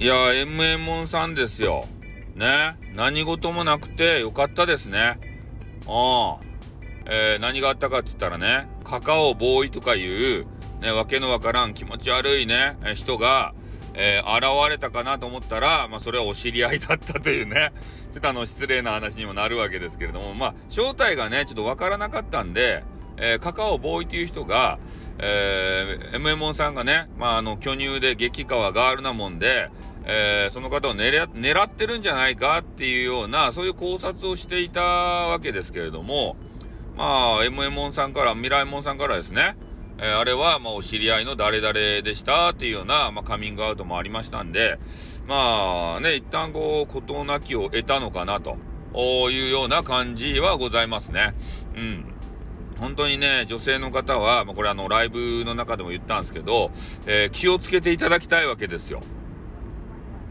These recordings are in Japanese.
いや、MM モンさんですよ。ね。何事もなくてよかったですね。ああ。えー、何があったかって言ったらね、カカオボーイとかいう、ね、わけのわからん気持ち悪いね、え人が、えー、現れたかなと思ったら、まあ、それはお知り合いだったというね、ちょっとあの、失礼な話にもなるわけですけれども、まあ、正体がね、ちょっとわからなかったんで、えー、カカオボーイという人が、えー、m m ンさんがね、まあ、あの、巨乳で激川ガールなもんで、えー、その方を狙狙ってるんじゃないかっていうような、そういう考察をしていたわけですけれども、まあ、m m ンさんから、未来モンさんからですね、えー、あれは、まあ、お知り合いの誰々でしたっていうような、まあ、カミングアウトもありましたんで、まあ、ね、一旦こう、事なきを得たのかなというような感じはございますね。うん。本当にね、女性の方は、まあ、これあの、ライブの中でも言ったんですけど、えー、気をつけていただきたいわけですよ。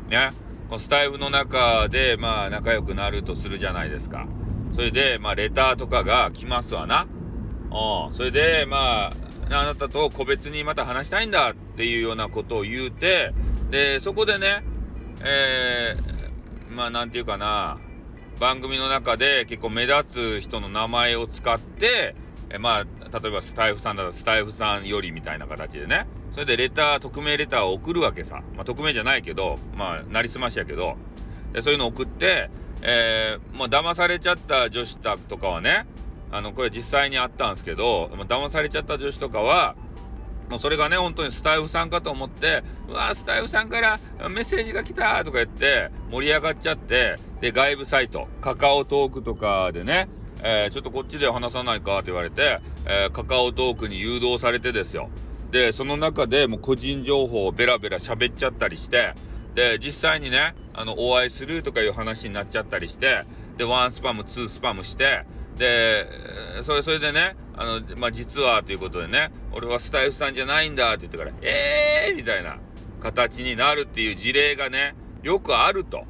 ね。このスタイフの中で、まあ、仲良くなるとするじゃないですか。それで、まあ、レターとかが来ますわな。うん。それで、まあ、あなたと個別にまた話したいんだっていうようなことを言うて、で、そこでね、えー、まあ、なんていうかな、番組の中で結構目立つ人の名前を使って、えまあ、例えばスタイフさんだったらスタイフさんよりみたいな形でね、それでレター、匿名レターを送るわけさ。まあ、匿名じゃないけど、まあ、なりすましやけど、でそういうのを送って、えー、まあ、騙されちゃった女子とかはね、あの、これ実際にあったんですけど、まあ、騙されちゃった女子とかは、もうそれがね、本当にスタイフさんかと思って、うわスタイフさんからメッセージが来たとか言って盛り上がっちゃって、で、外部サイト、カカオトークとかでね、えー、ちょっとこっちで話さないかって言われて、えー、カカオトークに誘導されてですよ。で、その中でもう個人情報をベラベラ喋っちゃったりして、で、実際にね、あの、お会いするとかいう話になっちゃったりして、で、ワンスパム、ツースパムして、で、それ、それでね、あの、まあ、実はということでね、俺はスタイフさんじゃないんだって言ってから、ええー、みたいな形になるっていう事例がね、よくあると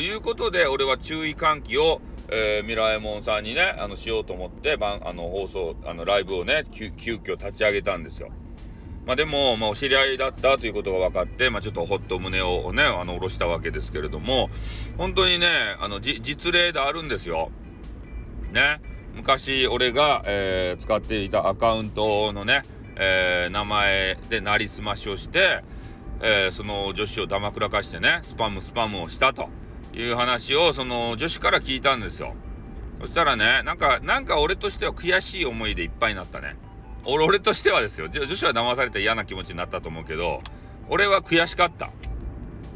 いうことで、俺は注意喚起をえー、ミラエモンさんにね、あの、しようと思って、番、あの、放送、あの、ライブをね、急、急遽立ち上げたんですよ。まあでも、まあお知り合いだったということが分かって、まあちょっとほっと胸をね、あの、下ろしたわけですけれども、本当にね、あの、じ、実例であるんですよ。ね。昔、俺が、えー、使っていたアカウントのね、えー、名前でなりすましをして、えー、その女子をだまくらかしてね、スパムスパムをしたと。いう話をその女子から聞いたんですよ。そしたらね、なんか、なんか俺としては悔しい思いでいっぱいになったね。俺、俺としてはですよ。女子は騙されて嫌な気持ちになったと思うけど、俺は悔しかった。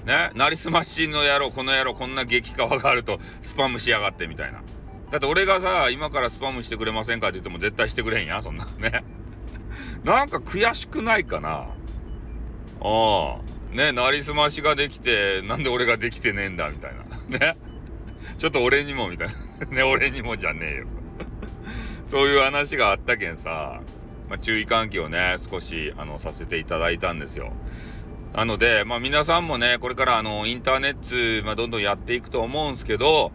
ね、なりすましの野郎、この野郎、こんな激川があるとスパムしやがってみたいな。だって俺がさ、今からスパムしてくれませんかって言っても絶対してくれへんや、そんなね？なんか悔しくないかな。ああ。ね、なりすましができて、なんで俺ができてねえんだ、みたいな。ね？ちょっと俺にも、みたいな。ね、俺にもじゃねえよ。そういう話があったけんさ、まあ、注意喚起をね、少し、あの、させていただいたんですよ。なので、まあ皆さんもね、これからあの、インターネット、まあどんどんやっていくと思うんすけど、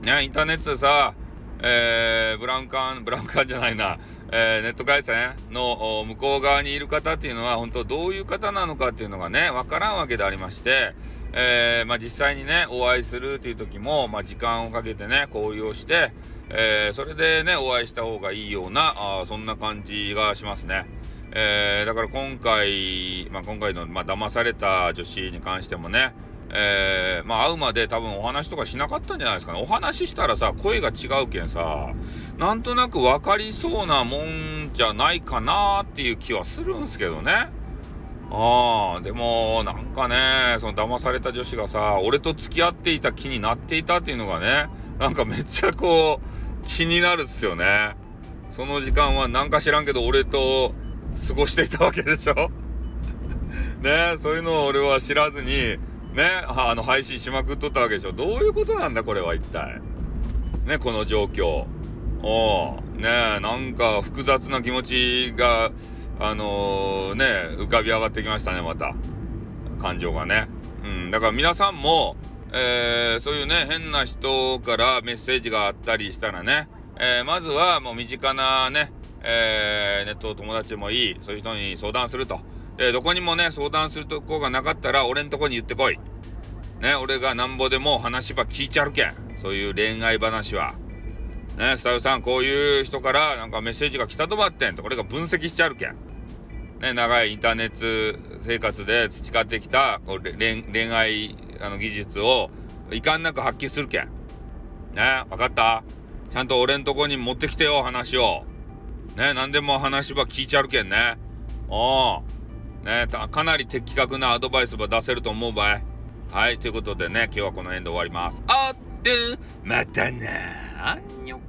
ね、インターネットでさ、えー、ブラウン管、ブラウン管じゃないな、えー、ネット回線の向こう側にいる方っていうのは本当どういう方なのかっていうのがね、わからんわけでありまして、えー、まあ、実際にね、お会いするという時も、まあ、時間をかけてね、交流をして、えー、それでね、お会いした方がいいような、あそんな感じがしますね。えー、だから今回、まあ、今回の、まあ、騙された女子に関してもね、えー、まあ会うまで多分お話とかしなかったんじゃないですかね。お話したらさ、声が違うけんさ、なんとなく分かりそうなもんじゃないかなっていう気はするんすけどね。ああ、でも、なんかね、その騙された女子がさ、俺と付き合っていた気になっていたっていうのがね、なんかめっちゃこう、気になるっすよね。その時間はなんか知らんけど俺と過ごしていたわけでしょ ねそういうのを俺は知らずに、ね、あの、配信しまくっとったわけでしょ。どういうことなんだ、これは一体。ね、この状況。おねなんか複雑な気持ちが、あのー、ね、浮かび上がってきましたね、また。感情がね。うん、だから皆さんも、えー、そういうね、変な人からメッセージがあったりしたらね、えー、まずはもう身近なね、えー、ネット友達もいい、そういう人に相談すると。え、どこにもね、相談するとこがなかったら、俺んとこに言ってこい。ね、俺がなんぼでも話ば聞いちゃるけん。そういう恋愛話は。ね、スタイルさん、こういう人からなんかメッセージが来たとばってんと、これが分析しちゃるけん。ね、長いインターネット生活で培ってきたこう恋愛あの技術を遺憾なく発揮するけん。ね、分かった？ちゃんと俺んとこに持ってきてよ、話を。ね、何でも話ば聞いちゃるけんね。おう。ね、かなり的確なアドバイスば出せると思うばい。はい、ということでね、今日はこの辺で終わります。あって、またな。あんにょ。